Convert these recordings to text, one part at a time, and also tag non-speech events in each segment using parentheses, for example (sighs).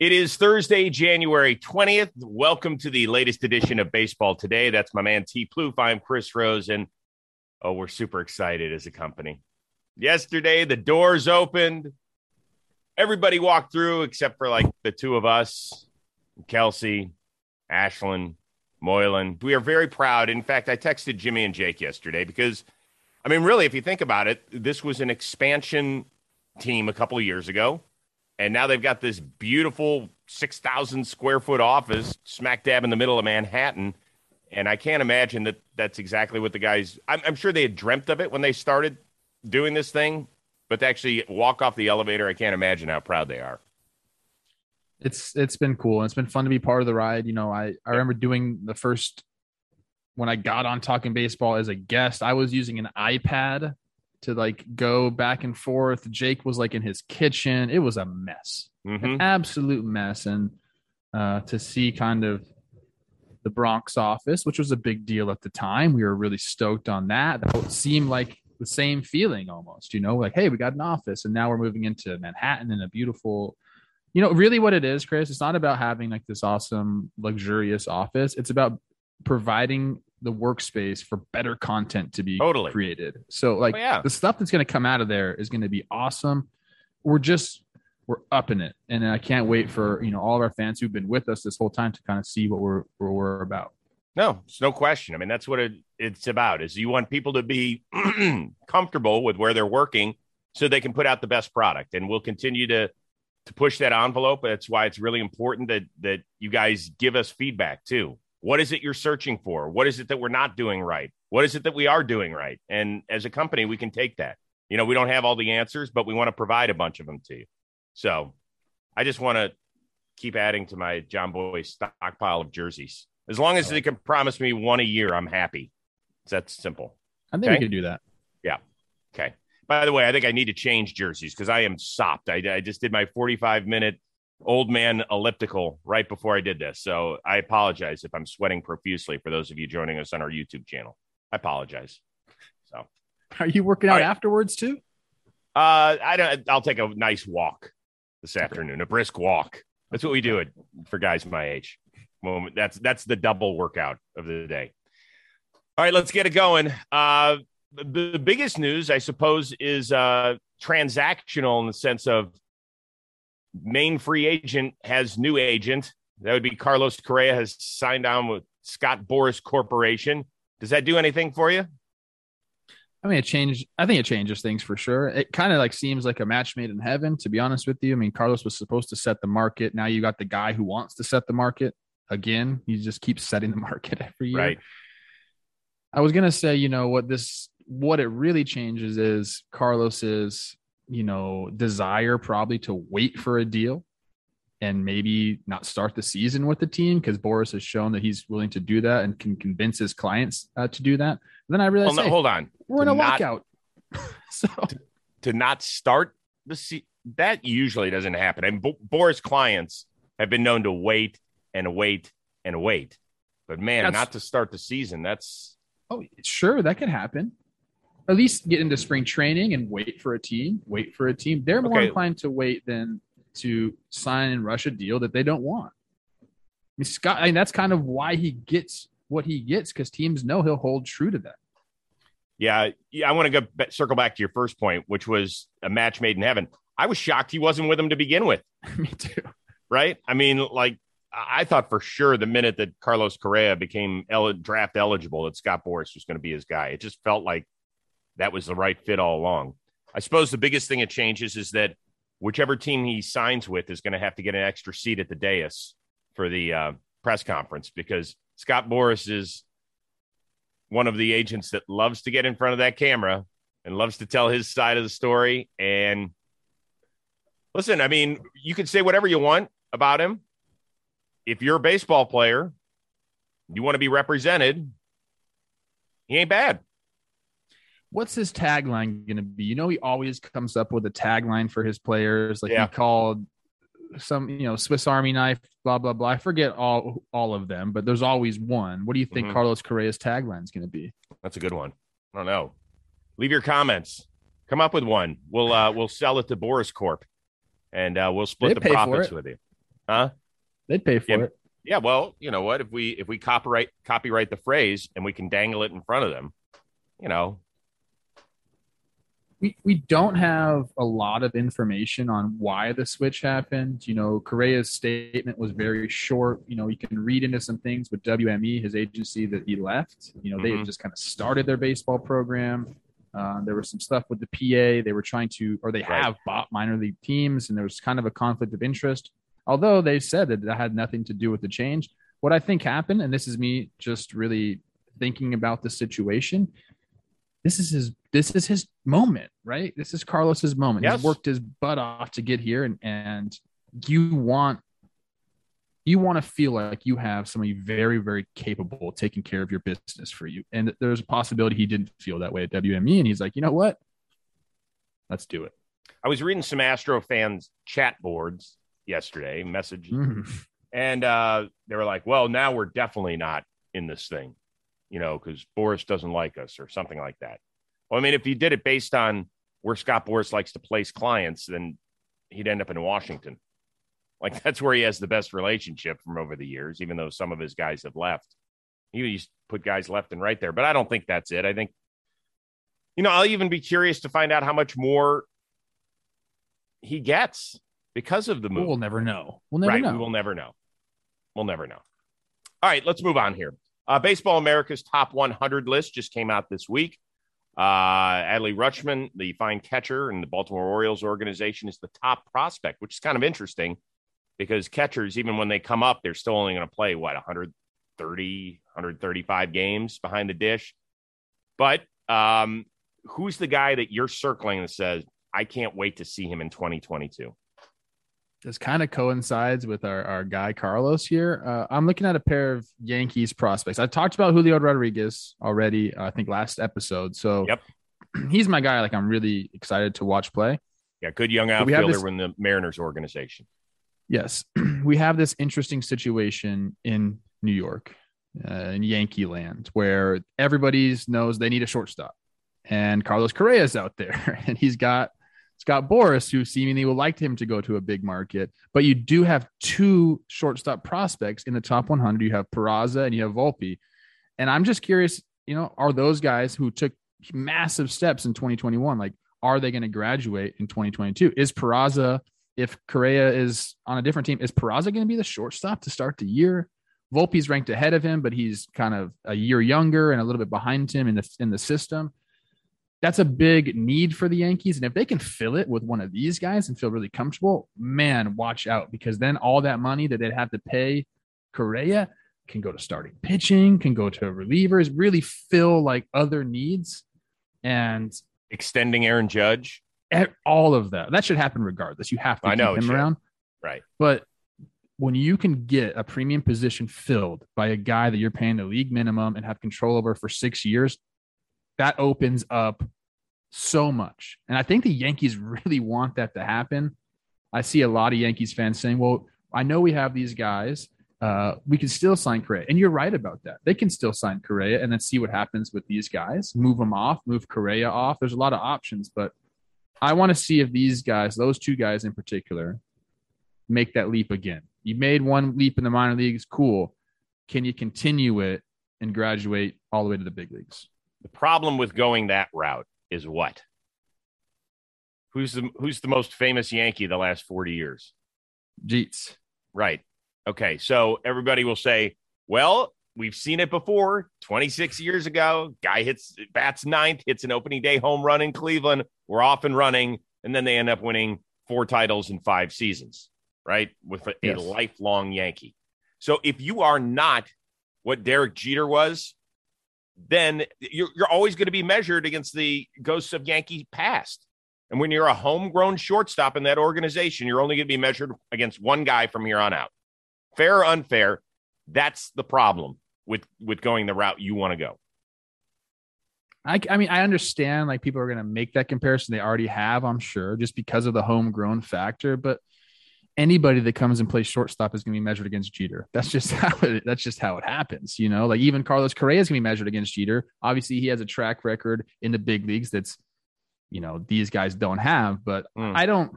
It is Thursday, January 20th. Welcome to the latest edition of Baseball Today. That's my man T. Plouffe. I'm Chris Rose, and oh, we're super excited as a company. Yesterday, the doors opened. Everybody walked through except for like the two of us, Kelsey, Ashlyn, Moylan. We are very proud. In fact, I texted Jimmy and Jake yesterday because, I mean, really, if you think about it, this was an expansion team a couple of years ago and now they've got this beautiful 6,000 square foot office smack dab in the middle of Manhattan. And I can't imagine that that's exactly what the guys, I'm, I'm sure they had dreamt of it when they started doing this thing, but to actually walk off the elevator, I can't imagine how proud they are. It's it's been cool. It's been fun to be part of the ride. You know, I I remember doing the first when I got on talking baseball as a guest, I was using an iPad to like go back and forth. Jake was like in his kitchen. It was a mess, mm-hmm. an absolute mess. And uh, to see kind of the Bronx office, which was a big deal at the time, we were really stoked on that. That seemed like the same feeling almost, you know, like, hey, we got an office and now we're moving into Manhattan in a beautiful, you know, really what it is, Chris, it's not about having like this awesome, luxurious office. It's about providing the workspace for better content to be totally. created. So like oh, yeah. the stuff that's going to come out of there is going to be awesome. We're just we're up in it, and I can't wait for you know all of our fans who've been with us this whole time to kind of see what we're what we're about. No, it's no question. I mean, that's what it, it's about. Is you want people to be (clears throat) comfortable with where they're working, so they can put out the best product, and we'll continue to to push that envelope. That's why it's really important that that you guys give us feedback too. What is it you're searching for? What is it that we're not doing right? What is it that we are doing right? And as a company, we can take that. You know, we don't have all the answers, but we want to provide a bunch of them to you. So I just want to keep adding to my Jomboy stockpile of jerseys. As long as they can promise me one a year, I'm happy. That's simple. I think okay? we can do that. Yeah. Okay. By the way, I think I need to change jerseys because I am sopped. I, I just did my 45 minute old man elliptical right before I did this. So I apologize if I'm sweating profusely for those of you joining us on our YouTube channel. I apologize. So are you working out right. afterwards too? Uh, I don't, I'll take a nice walk this afternoon, a brisk walk. That's what we do it for guys my age. Well, that's, that's the double workout of the day. All right, let's get it going. Uh, the, the biggest news, I suppose, is uh, transactional in the sense of main free agent has new agent. That would be Carlos Correa has signed on with Scott Boras Corporation. Does that do anything for you? I mean, it changed. I think it changes things for sure. It kind of like seems like a match made in heaven, to be honest with you. I mean, Carlos was supposed to set the market. Now you got the guy who wants to set the market again. He just keeps setting the (laughs) market every year. Right. I was gonna say, you know, what this what it really changes is Carlos's you know, desire probably to wait for a deal and maybe not start the season with the team because Boras has shown that he's willing to do that and can convince his clients uh, to do that. And then I realized, well, no, hold on, we're in a not, lockout. (laughs) so to, to, not start the season, that usually doesn't happen. And Bo- Boras clients have been known to wait and wait and wait, but man, that's, not to start the season. That's oh, sure, that could happen at least get into spring training and wait for a team. Wait for a team. They're more okay. inclined to wait than to sign and rush a deal that they don't want. I mean, Scott, I mean, that's kind of why he gets what he gets because teams know he'll hold true to that. Yeah, yeah. I want to go circle back to your first point, which was a match made in heaven. I was shocked he wasn't with him to begin with. (laughs) Me too. Right? I mean, like I thought for sure the minute that Carlos Correa became el- draft eligible that Scott Boras was going to be his guy. It just felt like that was the right fit all along. I suppose the biggest thing it changes is that whichever team he signs with is going to have to get an extra seat at the dais for the uh, press conference because Scott Boras is one of the agents that loves to get in front of that camera and loves to tell his side of the story. And listen, I mean, you can say whatever you want about him. If you're a baseball player, you want to be represented, he ain't bad what's his tagline going to be? You know, he always comes up with a tagline for his players. Like yeah. he called some, you know, Swiss Army knife, blah blah blah. I forget all all of them, but there's always one. What do you think mm-hmm. Carlos Correa's tagline is going to be? That's a good one. I don't know. Leave your comments. Come up with one. We'll uh we'll sell it to Boras Corp, and uh, we'll split they the profits with you. Huh? They'd pay for Yeah. it. Yeah, well, you know what? If we if we copyright copyright the phrase and we can dangle it in front of them, you know, we, we don't have a lot of information on why the switch happened. You know, Correa's statement was very short. You know, you can read into some things with WME, his agency that he left. You know, they Mhm. had just kind of started their baseball program. Uh, there was some stuff with the PA. They were trying to, or they Right. have bought minor league teams, and there was kind of a conflict of interest. Although they said that that had nothing to do with the change. What I think happened, and this is me just really thinking about the situation, this is his this is his moment, right? This is Carlos's moment. Yes. He's worked his butt off to get here, and and you want you want to feel like you have somebody very very capable taking care of your business for you. And there's a possibility he didn't feel that way at WME, and he's like, you know what? Let's do it. I was reading some Astro fans chat boards yesterday, message, Mhm. and uh, they were like, "Well, now we're definitely not in this thing, you know, because Boras doesn't like us or something like that." Well, I mean, if you did it based on where Scott Boras likes to place clients, then he'd end up in Washington. Like that's where he has the best relationship from over the years, even though some of his guys have left. He used to put guys left and right there, but I don't think that's it. I think, you know, I'll even be curious to find out how much more he gets because of the move. We'll never know. We'll never right. know. We will never know. We'll never know. All right, let's move on here. Uh, Baseball America's top 100 list just came out this week. Uh, Adley Rutschman, the fine catcher in the Baltimore Orioles organization, is the top prospect, which is kind of interesting because catchers, even when they come up, they're still only going to play what 130, 135 games behind the dish. But um, who's the guy that you're circling that says, I can't wait to see him in 2022? This kind of coincides with our, our guy Carlos here. Uh, I'm looking at a pair of Yankees prospects. I talked about Julio Rodriguez already, uh, I think last episode. So Yep. (clears throat) he's my guy. Like I'm really excited to watch play. Yeah, good young But we have outfielder this- in the Mariners organization. Yes, (clears throat) we have this interesting situation in New York, uh, in Yankee land, where everybody knows they need a shortstop, and Carlos Correa is out there, (laughs) and he's got Scott Boras, who seemingly would like him to go to a big market. But you do have two shortstop prospects in the top 100. You have Peraza and you have Volpe, and I'm just curious. You know, are those guys who took massive steps in 2021 like? Are they going to graduate in 2022? Is Peraza if Correa is on a different team, is Peraza going to be the shortstop to start the year? Volpe's ranked ahead of him, but he's kind of a year younger and a little bit behind him in the in the system. That's a big need for the Yankees, and if they can fill it with one of these guys and feel really comfortable, man, watch out because then all that money that they'd have to pay Correa can go to starting pitching, can go to relievers, really fill like other needs, and Extending Aaron Judge. all of that. That should happen regardless. You have to I keep know him around. Right. But when you can get a premium position filled by a guy that you're paying the league minimum and have control over for six years, that opens up so much. And I think the Yankees (laughs) really want that to happen. I see a lot of Yankees fans saying, well, I know we have these guys. Uh, we can still sign Correa. And you're right about that. They can still sign Correa and then see what happens with these guys. Move them off, move Correa off. There's a lot of options, but I want to see if these guys, those two guys in particular, make that leap again. You made one leap in the minor leagues, cool. Can you continue it and graduate all the way to the big leagues? The problem with going that route is what? Who's the who's the most famous Yankee the last 40 years? Jeets. Right. Okay. So everybody will say, well, we've seen it before. 26 years ago, guy hits bats ninth, hits an opening day home run in Cleveland. We're off and running. And then they end up winning four titles in five seasons, right? With a, a lifelong Yankee. So if you are not what Derek Jeter was, then you're, you're always going to be measured against the ghosts of Yankee past. And when you're a homegrown shortstop in that organization, you're only going to be measured against one guy from here on out. Fair or unfair, that's the problem with with going the route you want to go. I, I mean, I understand like people are going to make that comparison. They already have, I'm sure, just because of the homegrown factor. But anybody that comes and plays shortstop is going to be measured against Jeter. That's just (laughs) how it. That's just how it happens. You know, like even Carlos Correa is going to be measured against Jeter. Obviously, he has a track record in the big leagues that's, you know, these guys don't have. But Mm. I don't.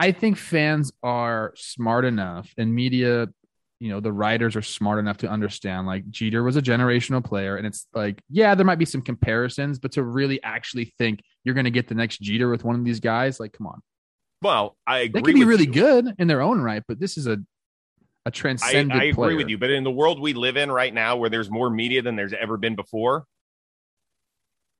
I think fans are smart enough and media, you know, the writers are smart enough to understand like Jeter was a generational player. And it's like, yeah, there might be some comparisons, but to really actually think you're going to get the next Jeter with one of these guys, like, come on. Well, I agree. They can be really you. good in their own right, but this is a a transcendent. I, I agree player. with you, but in the world we live in right now, where there's more media than there's ever been before,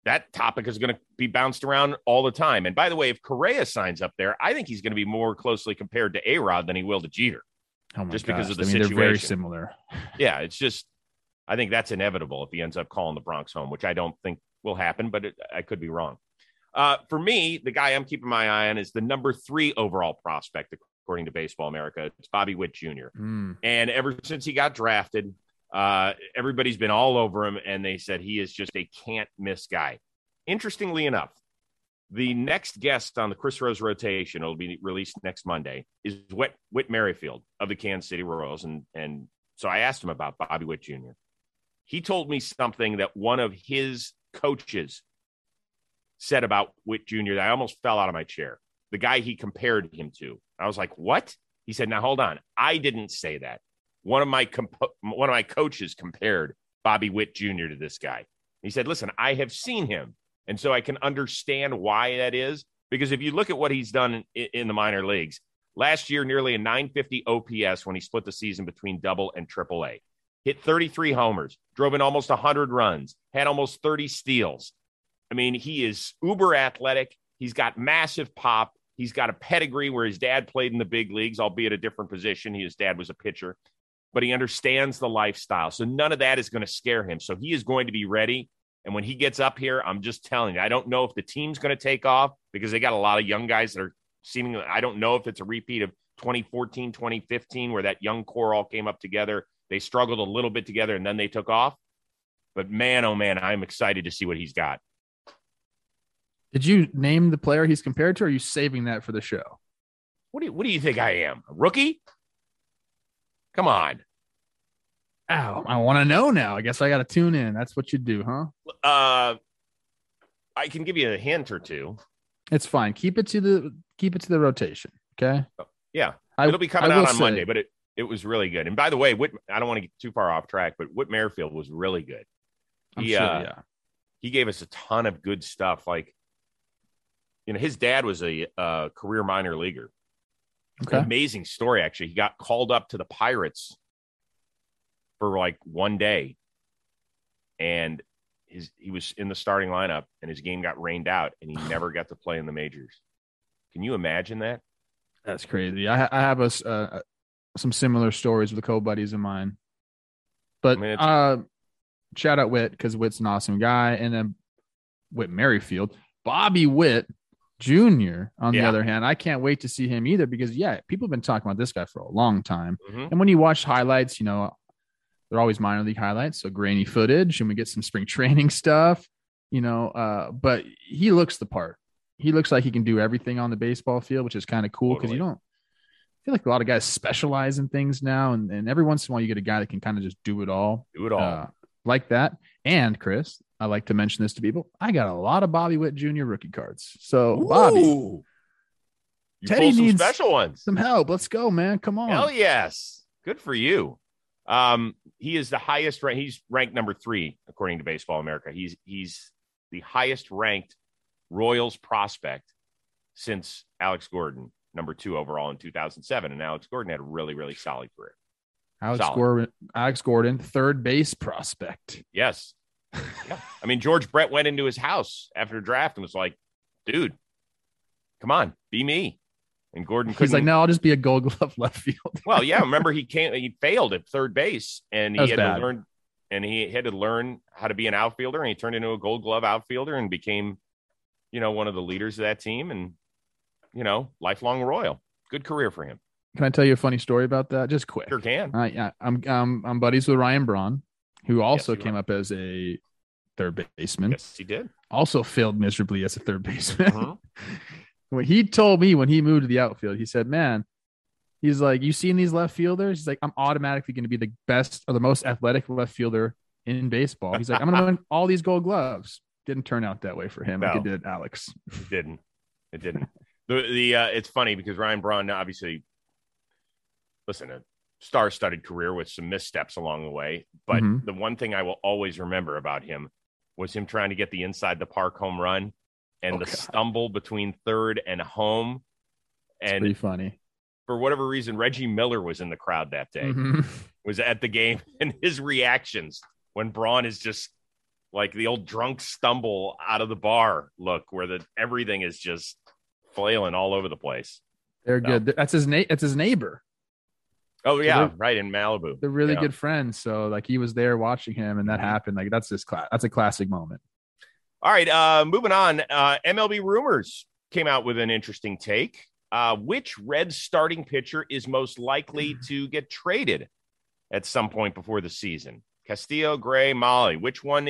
that topic is going to be bounced around all the time. And by the way, if Correa signs up there, I think he's going to be more closely compared to A Rod than he will to Jeter. Oh just gosh. because of the I mean, situation. They're very similar. (laughs) Yeah, it's just, I think that's inevitable if he ends up calling the Bronx home, which I don't think will happen, but it, I could be wrong. Uh, for me, the guy I'm keeping my eye on is the number three overall prospect, according to Baseball America. It's Bobby Witt Jr. Mm. And ever since he got drafted, uh, everybody's been all over him, and they said he is just a can't miss guy. Interestingly enough, the next guest on the Chris Rose rotation will be released next Monday is Whit, Whit Merrifield of the Kansas City Royals. And, and so I asked him about Bobby Witt Jr. He told me something that one of his coaches said about Witt Jr. that I almost fell out of my chair. The guy he compared him to. I was like, "What?" He said, "Now hold on. I didn't say that. One of my comp- one of my coaches compared Bobby Witt Jr. to this guy. He said, "Listen, I have seen him, and so I can understand why that is. Because if you look at what he's done in, in the minor leagues last year, nearly a 950 OPS when he split the season between Double and Triple A, hit 33 homers, drove in almost 100 runs, had almost 30 steals. I mean, he is uber athletic. He's got massive pop. He's got a pedigree where his dad played in the big leagues, albeit a different position. His dad was a pitcher, but he understands the lifestyle. So none of that is going to scare him. So he is going to be ready. And when he gets up here, I'm just telling you, I don't know if the team's going to take off because they got a lot of young guys that are seemingly, I don't know if it's a repeat of 2014, 2015, where that young core all came up together. They struggled a little bit together and then they took off. But man, oh man, I'm excited to see what he's got. Did you name the player he's compared to? Or are you saving that for the show? What do you, what do you think I am? A rookie? Come on. Ow, I want to know now. I guess I got to tune in. That's what you do, huh? Uh, I can give you a hint or two. It's fine. Keep it to the keep it to the rotation. Okay. Yeah, I, it'll be coming I out on say- Monday, but it it was really good. And by the way, Whit, I don't want to get too far off track, but Whit Merrifield was really good. I'm He, sure. uh, yeah. he gave us a ton of good stuff. Like, you know, his dad was a uh, career minor leaguer. Okay. Amazing story, actually. He got called up to the Pirates for like one day, and his he was in the starting lineup, and his game got rained out, and he (sighs) never got to play in the majors. Can you imagine that? That's crazy. I, I have a, s- uh, some similar stories with co buddies of mine. But I mean, uh, shout out Whit because Whit's an awesome guy. And then Whit Merrifield, Bobby Witt Jr., on the other hand, I can't wait to see him either because, yeah, people have been talking about this guy for a long time. Mhm. And when you watch highlights, you know, they're always minor league highlights, so grainy footage, and we get some spring (laughs) training stuff, you know. Uh, but he looks the part. He looks like he can do everything on the baseball field, which is kind of cool because you don't I feel like a lot of guys specialize in things now, and, and every once in a while you get a guy that can kind of just do it all, Do it all. uh, like that. And Chris, I like to mention this to people. I got a lot of Bobby Witt Jr. rookie cards. So Bobby, Ooh. You Teddy some needs special ones. some help. Let's go, man. Come on. Hell yes. Good for you. Um, he is the highest ranked. He's ranked number three according to Baseball America. He's he's the highest ranked Royals prospect since Alex Gordon, number two overall in 2007. And Alex Gordon had a really really solid career. Alex Solid. Gordon, Alex Gordon, third base prospect. Yes. yeah. I mean, George Brett went into his house after draft and was like, "Dude, come on, be me." And Gordon He's like, no, I'll just be a Gold Glove (laughs) left field. Well, yeah. Remember, he came. He failed at third base, and he had bad. to learn. And he had to learn how to be an outfielder, and he turned into a Gold Glove outfielder and became, you know, one of the leaders of that team, and you know, lifelong Royal. Good career for him. Can I tell you a funny story about that? Just quick. Sure can. Uh, yeah, I'm um, I'm buddies with Ryan Braun, who also you came are. up as a third baseman. Yes, he did. Also failed miserably as a third baseman. Mhm. (laughs) when he told me when he moved to the outfield, he said, "Man, he's like, you seen these left fielders? He's like, I'm automatically going to be the best or the most athletic left fielder in baseball. He's like, I'm going to win (laughs) all these Gold Gloves." Didn't turn out that way for him like it did Alex. It didn't. It didn't. The the uh, it's funny because Ryan Braun obviously, listen, a star-studded career with some missteps along the way. But Mhm. the one thing I will always remember about him was him trying to get the inside the park home run and Oh, the God. stumble between third and home. It's And pretty funny. for whatever reason, Reggie Miller was in the crowd that day. Mhm. (laughs) Was at the game, (laughs) and his reactions when Braun is just like the old drunk stumble out of the bar look, where the everything is just flailing all over the place. They're No. good. That's his na- That's his neighbor. Oh yeah, they're- right in Malibu. They're really Yeah. good friends. So like he was there watching him, and that Mhm. happened. Like that's just class. That's a classic moment. All right, uh, moving on. Uh, MLB rumors came out with an interesting take. Uh, which red starting pitcher is most likely (sighs) to get traded at some point before the season? Castillo, Gray, Mahle. Which one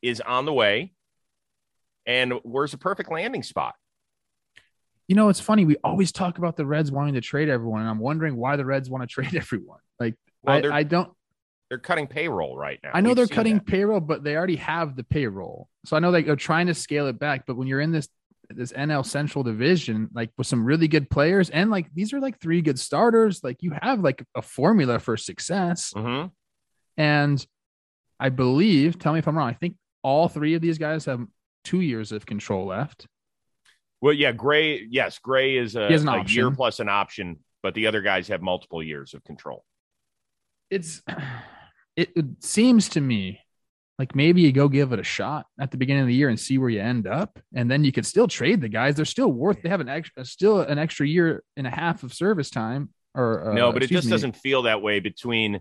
is on the way? And where's the perfect landing spot? You know, it's funny. We always talk about the Reds wanting to trade everyone, and I'm wondering why the Reds want to (laughs) trade everyone. Like Well, I, I don't. they're cutting payroll right now. I know We've they're cutting that. payroll, but they already have the payroll. So I know they're trying to scale it back. But when you're in this this NL Central division, like with some really good players, and like these are like three good starters, like you have like a formula for success. Mhm. And I believe, tell me if I'm wrong. I think all three of these guys have two years of control left. Well, yeah, Gray. Yes, Gray is a, a year plus an option, but the other guys have multiple years of control. It's (sighs) it, it seems to me like maybe you go give it a shot at the beginning of the year and see where you end up, and then you could still trade the guys. They're still worth. They have an extra, still an extra year and a half of service time. Or uh, no, but it just me. doesn't feel that way between.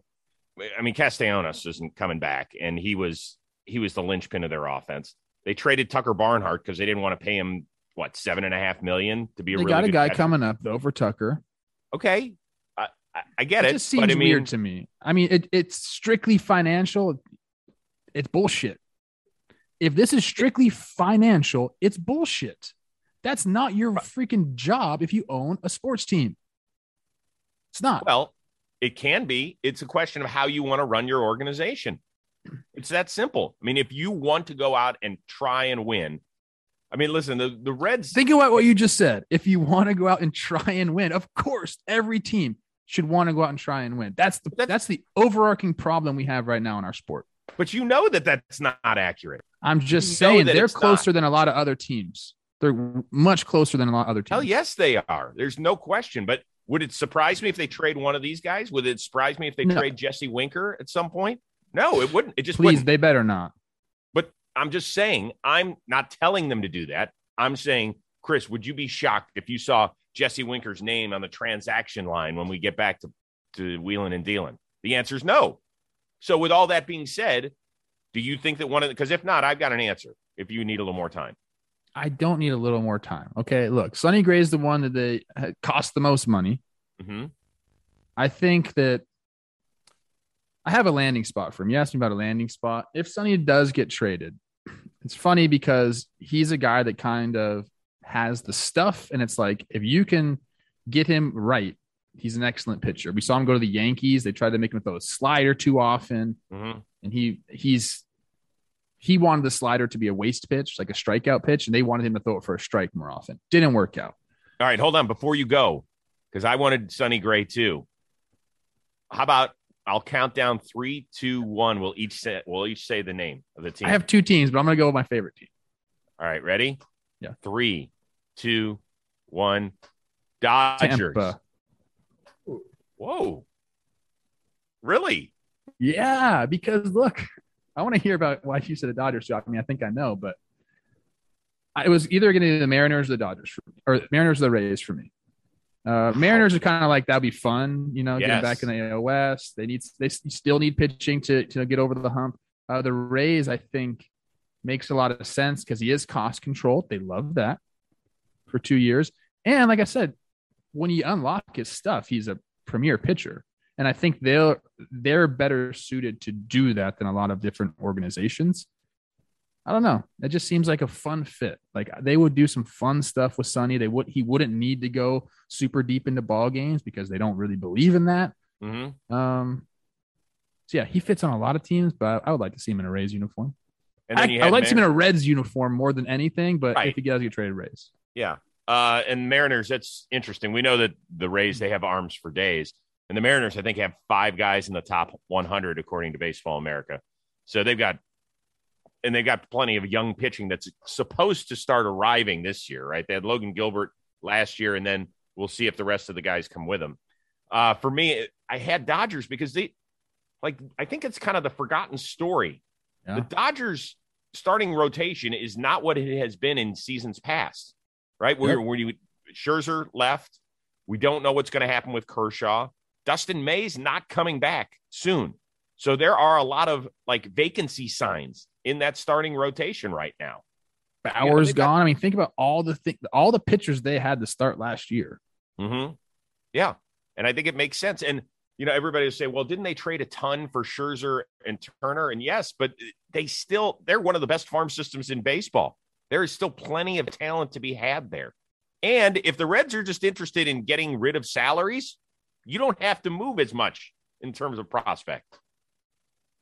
I mean, Castellanos isn't coming back, and he was he was the linchpin of their offense. They traded Tucker Barnhart because they didn't want to pay him what seven and a half million to be a They really got a guy catcher. coming up though for Tucker. Okay, I, I, I get It it, just seems I mean, weird to me. I mean, it, it's strictly financial. It's bullshit. If this is strictly financial, it's bullshit. That's not your freaking job if you own a sports team. It's not. well, it can be. It's a question of how you want to run your organization. It's that simple. I mean, if you want to go out and try and win, I mean, listen, the the Reds. Think about what you just said. If you want to go out and (laughs) try and win, of course, every team should want to go out and try and win. That's the That's- that's the overarching problem we have right now in our sport. but you know that that's not accurate. I'm just know saying they're it's not. closer than a lot of other teams. They're much closer than a lot of other teams. Hell yes, they are. There's no question. But would it surprise me if they trade one of these guys? Would it surprise me if they No. trade Jesse Winker at some point? No, it wouldn't. It just Please, wouldn't. they better not. I'm just saying, I'm not telling them to do that. I'm saying, Chris, would you be shocked if you saw Jesse Winker's name on the transaction line when we get back to, to wheeling and dealing? The answer is no. So, with all that being said, do you think that one of the, because if not, I've got an answer if you need a little more time. I don't need a little more time. Okay, look, Sonny Gray is the one that they had cost the most money. hmm I think that I have a landing spot for him. You asked me about a landing spot. If Sonny does get traded, (clears throat) it's funny because he's a guy that kind of has the stuff, and it's like if you can get him right, he's an excellent pitcher. We saw him go to the Yankees. They tried to make him throw a slider too often, hmm and he he's he wanted the slider to be a waste pitch, like a strikeout pitch, and they wanted him to throw it for a strike more often. Didn't work out. All right, hold on before you go, because I wanted Sonny Gray too. How about I'll count down three, two, one. We'll each say we'll each say the name of the team. I have two teams, but I'm gonna go with my favorite team. All right, ready? Yeah. Three, two, one. Dodgers. Tampa. Whoa. Really? Yeah, because look, I want to hear about why you said the Dodgers. I mean, I think I know, but I- it was either going to be the Mariners or the Dodgers, for, or Mariners or the Rays for me. Uh, Mariners are kind of like that'd be fun, you know, getting back in the AL West. They need they still need pitching to to get over the hump. Uh, the Rays, I think, makes a lot of sense because he is cost controlled. They love that for two years, and like I said, when you unlock his stuff, he's a premier pitcher and I think they're they're better suited to do that than a lot of different organizations. I don't know. It just seems like a fun fit. Like they would do some fun stuff with Sonny. They would he wouldn't need to go super deep into ball games because they don't really believe in that. hmm Um, so yeah, he fits on a lot of teams, but I would like to see him in a Rays uniform. And then I, I would like to see him in a Reds uniform more than anything, but Right. if he does get traded, Rays. Yeah. Uh, and Mariners, that's interesting. We know that the Rays they have arms for days, and the Mariners I think have five guys in the top 100 according to Baseball America. So they've got, and they've got plenty of young pitching that's supposed to start arriving this year, right? They had Logan Gilbert last year, and then we'll see if the rest of the guys come with them. Uh, for me, I had Dodgers because they, like, I think it's kind of the forgotten story. Yeah. The Dodgers starting rotation is not what it has been in seasons past, right? Where, Yep. where you Scherzer left, we don't know what's going to happen with Kershaw. Dustin May's not coming back soon, so there are a lot of like vacancy signs in that starting rotation right now. They've got- gone. I mean, think about all the thing, all the pitchers they had to start last year. Mm-hmm. Yeah, and I think it makes sense. And you know, everybody will say, "Well, didn't they trade a ton for Scherzer and Turner?" And yes, but they still they're one of the best farm systems in baseball. There is still plenty of talent to be had there. And if the Reds are just interested in getting rid of salaries, you don't have to move as much in terms of prospect.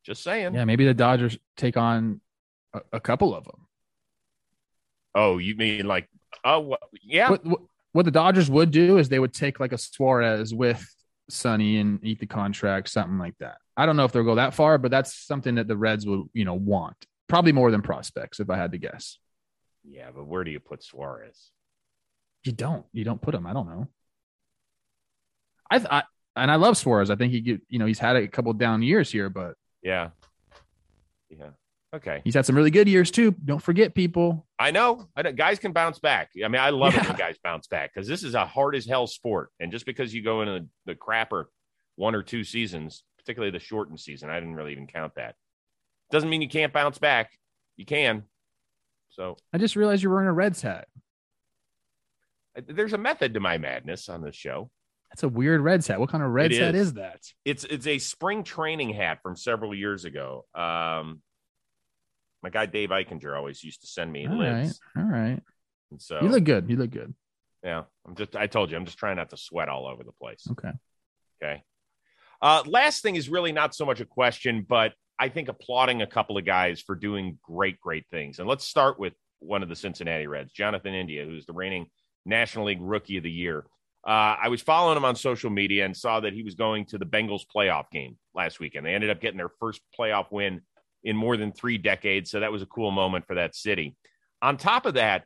Just saying. Yeah, maybe the Dodgers take on a, a couple of them. Oh, you mean like? Oh, yeah. What, what what the Dodgers would do is they would take like a Suarez with Sonny and eat the contract, something like that. I don't know if they'll go that far, but that's something that the Reds would you know want probably more than prospects, if I had to guess. yeah, but where do you put Suarez? You don't. You don't put him. I don't know. I, th- I and I love Suarez. I think he get you know he's had a couple down years here, but Yeah. Yeah. Okay. he's had some really good years too. Don't forget, people. I know. I know. Guys can bounce back. I mean, I love it when guys bounce back because this is a hard as hell sport. And just because you go into the crapper one or two seasons, particularly the shortened season, I didn't really even count that. Doesn't mean you can't bounce back. You can. So I just realized you're wearing a Reds hat. there's a method to my madness on this show. That's a weird Reds hat. What kind of Reds hat is. is that? It's it's a spring training hat from several years ago. Um, my guy Dave Eichinger always used to send me All right, lids. all right. And so You look good. You look good. yeah, I'm just I told you I'm just trying not to sweat all over the place. Okay. Okay. Uh, last thing is really not so much a question, but I think applauding a couple of guys for doing great, great things. And let's start with one of the Cincinnati Reds, Jonathan India, who's the reigning National League Rookie of the Year. Uh, I was following him on social media and saw that he was going to the Bengals playoff game last weekend. They ended up getting their first playoff win in more than three decades. So that was a cool moment for that city. On top of that,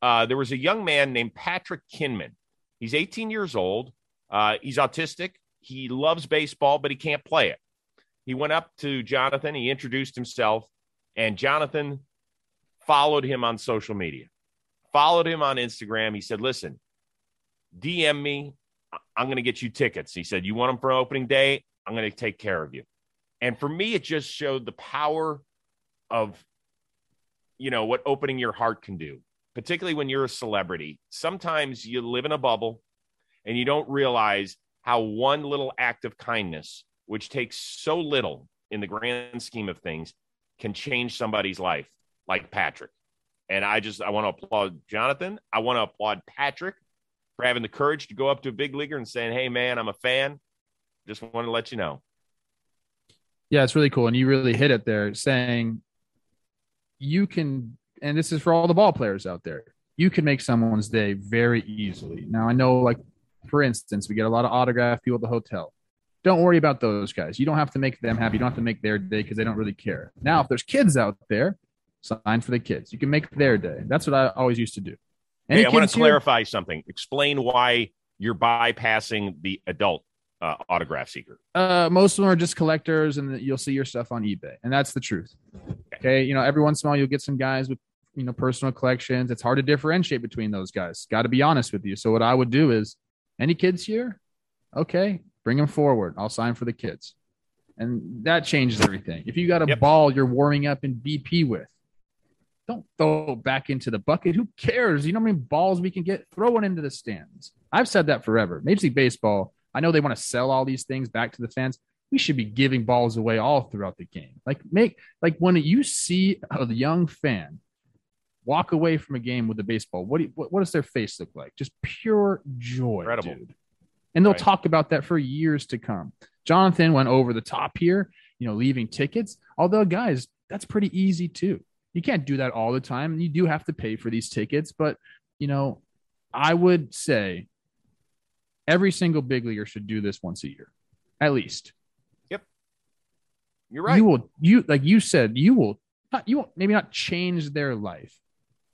uh, there was a young man named Patrick Kinman. He's 18 years old. Uh, he's autistic. He loves baseball, but he can't play it. He went up to Jonathan. He introduced himself, and Jonathan followed him on social media, followed him on Instagram. He said, Listen, DM me. I'm going to get you tickets. He said, You want them for opening day? I'm going to take care of you. And for me, it just showed the power of, you know, what opening your heart can do, particularly when you're a celebrity. Sometimes you live in a bubble and you don't realize how one little act of kindness, which takes so little in the grand scheme of things, can change somebody's life, like Patrick. And I just I want to applaud Jonathan. I want to applaud Patrick for having the courage to go up to a big leaguer and saying, "Hey, man, I'm a fan. Just want to let you know." Yeah, it's really cool. And you really hit it there saying you can, and this is for all the ball players out there, you can make someone's day very easily. Now, I know, like, for instance, we get a lot of autograph people at the hotel. Don't worry about those guys. You don't have to make them happy. You don't have to make their day because they don't really care. Now, if there's kids out there, sign for the kids. You can make their day. That's what I always used to do. Any hey, I want to clarify something. Explain why you're bypassing the adult uh, autograph seeker. Uh, most of them are just collectors, and you'll see your stuff on eBay, and that's the truth. Okay, you know, every once in a while you'll get some guys with you know personal collections. It's hard to differentiate between those guys. Got to be honest with you. So what I would do is, any kids here, okay, bring them forward. I'll sign for the kids, and that changes everything. If you got a Yep. ball you're warming up in BP with. Don't throw it back into the bucket. Who cares? You know how many balls we can get? Throw one into the stands. I've said that forever. Major League Baseball, I know they want to sell all these things back to the fans. We should be giving balls away all throughout the game. Like make like when you see a young fan walk away from a game with a baseball, what do you, what, what does their face look like? Just pure joy, Incredible. dude. And they'll Right. talk about that for years to come. Jonathan went over the top here, you know, leaving tickets. Although, guys, that's pretty easy too. You can't do that all the time. You do have to pay for these tickets, but you know, I would say every single big leaguer should do this once a year, at least. Yep, you're right. You will you like you said you will not you will maybe not change their life,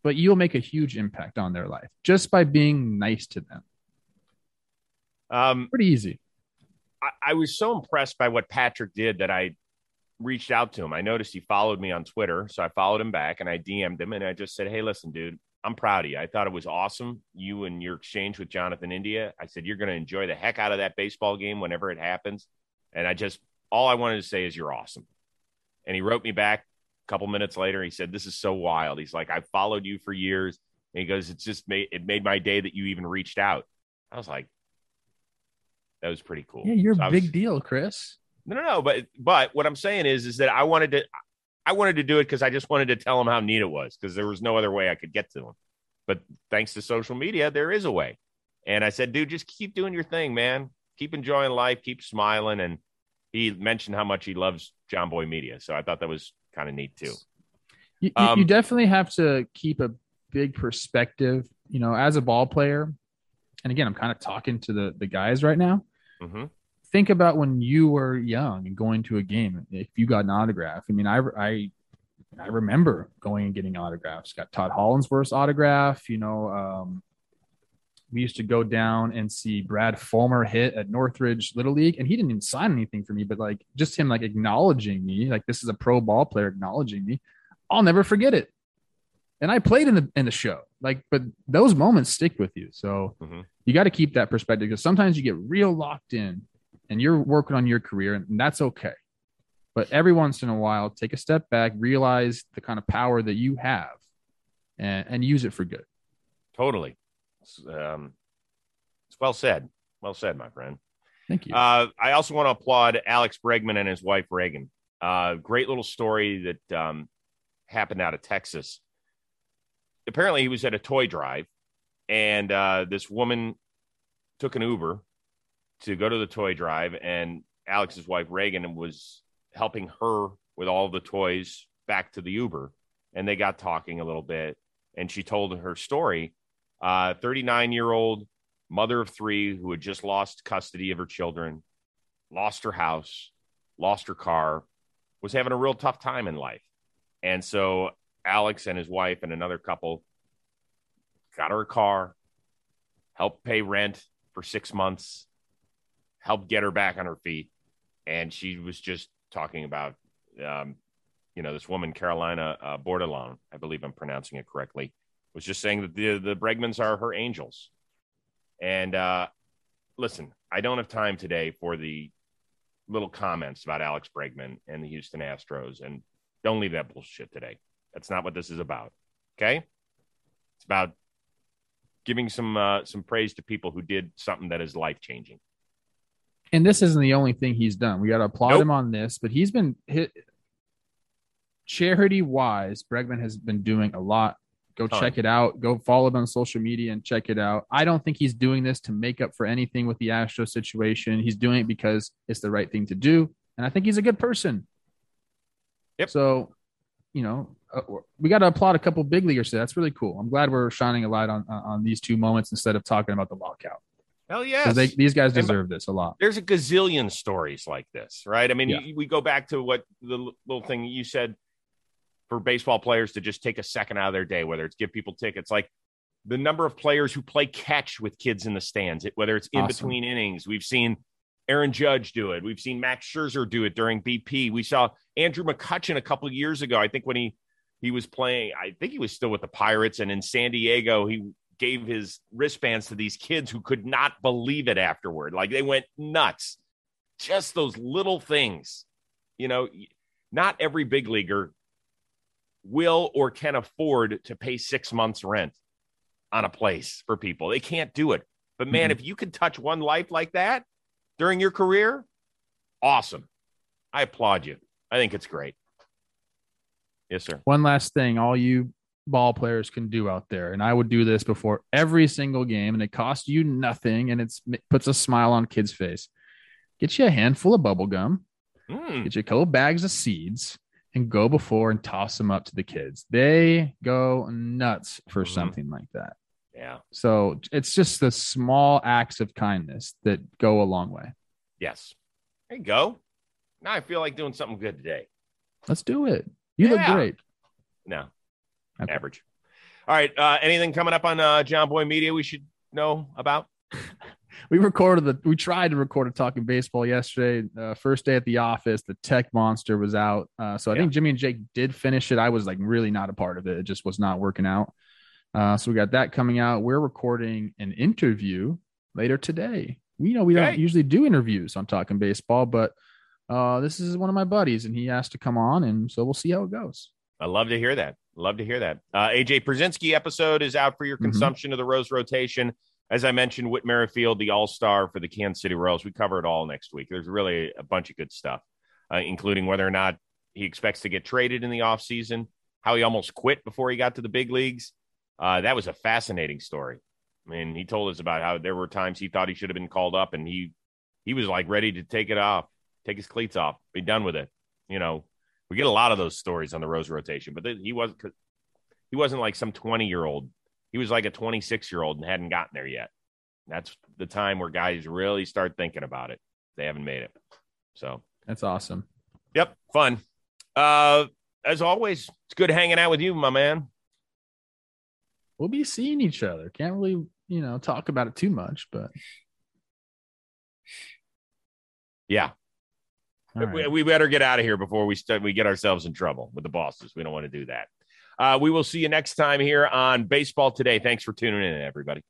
but you'll make a huge impact on their life just by being nice to them. um, Pretty easy. I, I was so impressed by what Patrick did that I reached out to him. I noticed he followed me on Twitter, so I followed him back and I DM'd him and I just said, "Hey, listen, dude, I'm proud of you. I thought it was awesome. You and your exchange with Jonathan India. I said you're going to enjoy the heck out of that baseball game whenever it happens. And I just all I wanted to say is you're awesome. And he wrote me back a couple minutes later. He said, "This is so wild." He's like, "I followed you for years." And he goes, "It's just made it made my day that you even reached out." I was like, "That was pretty cool." Yeah, you're So a was- big deal, Chris. No, no, no. But but what I'm saying is is that I wanted to I wanted to do it because I just wanted to tell him how neat it was because there was no other way I could get to him. But thanks to social media, there is a way. And I said, dude, just keep doing your thing, man. Keep enjoying life, keep smiling. And he mentioned how much he loves Jomboy Media. So I thought that was kind of neat too. You, you- Um, you definitely have to keep a big perspective, you know, as a ball player. And again, I'm kind of talking to the the guys right now. hmm think about when you were young and going to a game. If you got an autograph, I mean, I I I remember going and getting autographs. Got Todd Hollandsworth's autograph. You know, um, we used to go down and see Brad Fullmer hit at Northridge Little League, and he didn't even sign anything for me, but like just him like acknowledging me, like this is a pro ball player acknowledging me. I'll never forget it. And I played in the in the show, like, but those moments stick with you. So Mhm. you got to keep that perspective because sometimes you get real locked in and you're working on your career, and that's okay. But every once in a while, take a step back, realize the kind of power that you have, and, and use it for good. Totally. It's, um, it's well said. Well said, my friend. Thank you. Uh, I also want to applaud Alex Bregman and his wife Reagan. Uh, great little story that um, happened out of Texas. Apparently, he was at a toy drive, and uh, this woman took an Uber to go to the toy drive, and Alex's wife Reagan was helping her with all the toys back to the Uber, and they got talking a little bit, and she told her story. Uh, 39 year old mother of three who had just lost custody of her children, lost her house, lost her car, was having a real tough time in life. And so Alex and his wife and another couple got her a car, helped pay rent for six months, helped get her back on her feet. And she was just talking about, um, you know, this woman, Carolina uh, Bordelon, I believe I'm pronouncing it correctly, was just saying that the, the Bregmans are her angels. And uh, listen, I don't have time today for the little comments about Alex Bregman and the Houston Astros. And don't leave that bullshit today. That's not what this is about. Okay. It's about giving some uh, some praise to people who did something that is life changing. And this isn't the only thing he's done. We got to applaud Nope. him on this, but he's been hit charity wise. Bregman has been doing a lot. Go Ton. check it out. Go follow him on social media and check it out. I don't think he's doing this to make up for anything with the Astro situation. He's doing it because it's the right thing to do, and I think he's a good person. Yep. So, you know, uh, we got to applaud a couple big leaguers. today. That's really cool. I'm glad we're shining a light on on on these two moments instead of talking about the lockout. Hell. They, these guys And- deserve this a lot. there's a gazillion stories like this, right? I mean, Yeah. you, we go back to what the little thing you said for baseball players to just take a second out of their day, whether it's give people tickets, like the number of players who play catch with kids in the stands, whether it's in Awesome. between innings. We've seen Aaron Judge do it. We've seen Max Scherzer do it during BP. We saw Andrew McCutchen a couple of years ago. I think when he he was playing, I think he was still with the Pirates, and in San Diego, he gave his wristbands to these kids who could not believe it afterward. Like they went nuts. Just those little things. You know, not every big leaguer will or can afford to pay six months' rent on a place for people. They can't do it. But man, Mhm. if you could touch one life like that during your career, awesome. I applaud you. I think it's great. Yes, sir. one last thing all you ball players can do out there and i would do this before every single game and it costs you nothing and it's it puts a smile on kids face get you a handful of bubble gum Mm, get you a couple bags of seeds and go before and toss them up to the kids they go nuts for Mhm. something like that Yeah. So it's just the small acts of kindness that go a long way. Yes. There you go. Now I feel like doing something good today. Let's do it. You look great. No. Okay. Average. All right. Uh, anything coming up on uh, Jomboy Media we should know about? (laughs) We recorded the. We tried to record a talking baseball yesterday. Uh, first day at the office, the tech monster was out. Uh, so I Yeah. think Jimmy and Jake did finish it. I was like really not a part of it. It just was not working out. Uh, so we got that coming out. We're recording an interview later today. We know we Okay. don't usually do interviews on talking baseball, but uh, this is one of my buddies, and he asked to come on, and so we'll see how it goes. I love to hear that. Love to hear that. Uh, AJ Pierzynski episode is out for your Mhm. consumption of the Rose rotation. As I mentioned, Whit Merrifield, the All Star for the Kansas City Royals. We cover it all next week. There's really a bunch of good stuff, uh, including whether or not he expects to get traded in the offseason, how he almost quit before he got to the big leagues. Uh, that was a fascinating story. I mean, he told us about how there were times he thought he should have been called up, and he he was like ready to take it off, take his cleats off, be done with it. You know, we get a lot of those stories on the Rose rotation, but he was he wasn't like some 20 year old. He was like a 26 year old and hadn't gotten there yet. That's the time where guys really start thinking about it. They haven't made it. So, That's awesome. yep, fun. Uh, as always, it's good hanging out with you, my man. We'll be seeing each other. Can't really, you know, talk about it too much, but Yeah, all we, we better get out of here before we start. We get ourselves in trouble with the bosses. We don't want to do that. Uh, we will see you next time here on Baseball Today. Thanks for tuning in, everybody.